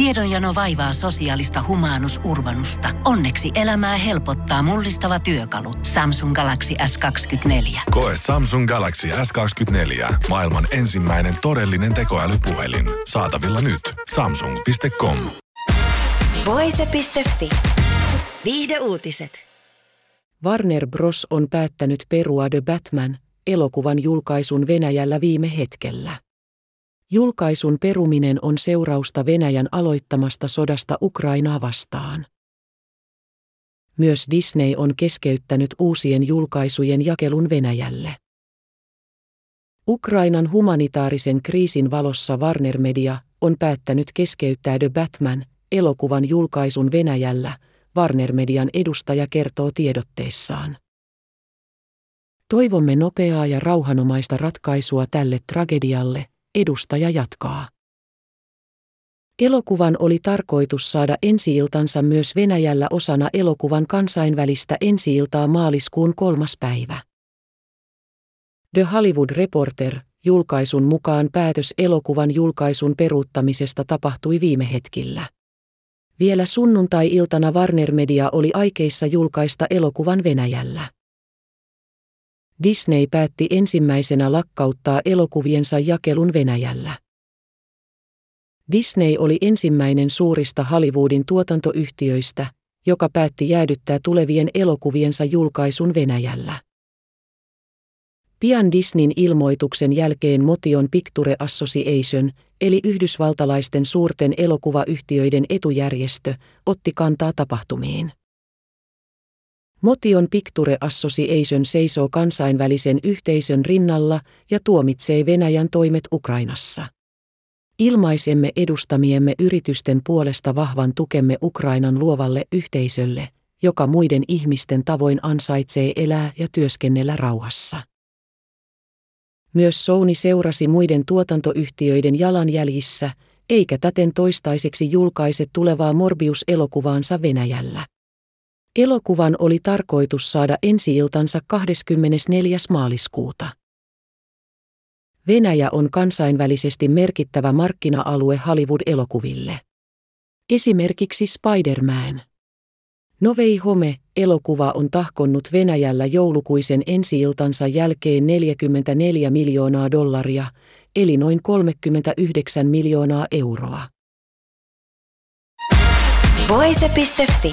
Tiedonjano vaivaa sosiaalista humanus urbanusta. Onneksi elämää helpottaa mullistava työkalu. Samsung Galaxy S24. Koe Samsung Galaxy S24. Maailman ensimmäinen todellinen tekoälypuhelin. Saatavilla nyt. Samsung.com. Voise.fi. Viihde uutiset. Warner Bros. on päättänyt perua The Batman elokuvan julkaisun Venäjällä viime hetkellä. Julkaisun peruminen on seurausta Venäjän aloittamasta sodasta Ukrainaa vastaan. Myös Disney on keskeyttänyt uusien julkaisujen jakelun Venäjälle. Ukrainan humanitaarisen kriisin valossa Warner Media on päättänyt keskeyttää The Batman elokuvan julkaisun Venäjällä, Warner Median edustaja kertoo tiedotteessaan. Toivomme nopeaa ja rauhanomaista ratkaisua tälle tragedialle, edustaja jatkaa. Elokuvan oli tarkoitus saada ensiiltansa myös Venäjällä osana elokuvan kansainvälistä ensiiltaa maaliskuun kolmas päivä. The Hollywood Reporter julkaisun mukaan päätös elokuvan julkaisun peruuttamisesta tapahtui viime hetkillä. Vielä sunnuntai-iltana Warner Media oli aikeissa julkaista elokuvan Venäjällä. Disney päätti ensimmäisenä lakkauttaa elokuviensa jakelun Venäjällä. Disney oli ensimmäinen suurista Hollywoodin tuotantoyhtiöistä, joka päätti jäädyttää tulevien elokuviensa julkaisun Venäjällä. Pian Disneyn ilmoituksen jälkeen Motion Picture Association, eli yhdysvaltalaisten suurten elokuvayhtiöiden etujärjestö, otti kantaa tapahtumiin. Motion Picture Association seisoo kansainvälisen yhteisön rinnalla ja tuomitsee Venäjän toimet Ukrainassa. Ilmaisemme edustamiemme yritysten puolesta vahvan tukemme Ukrainan luovalle yhteisölle, joka muiden ihmisten tavoin ansaitsee elää ja työskennellä rauhassa. Myös Sony seurasi muiden tuotantoyhtiöiden jalanjäljissä, eikä täten toistaiseksi julkaise tulevaa Morbius-elokuvaansa Venäjällä. Elokuvan oli tarkoitus saada ensi-iltansa 24. maaliskuuta. Venäjä on kansainvälisesti merkittävä markkina-alue Hollywood-elokuville. Esimerkiksi Spider-Man. Novei Home elokuva on tahkonnut Venäjällä joulukuisen ensi-iltansa jälkeen 44 miljoonaa dollaria, eli noin 39 miljoonaa euroa. Voise.fi.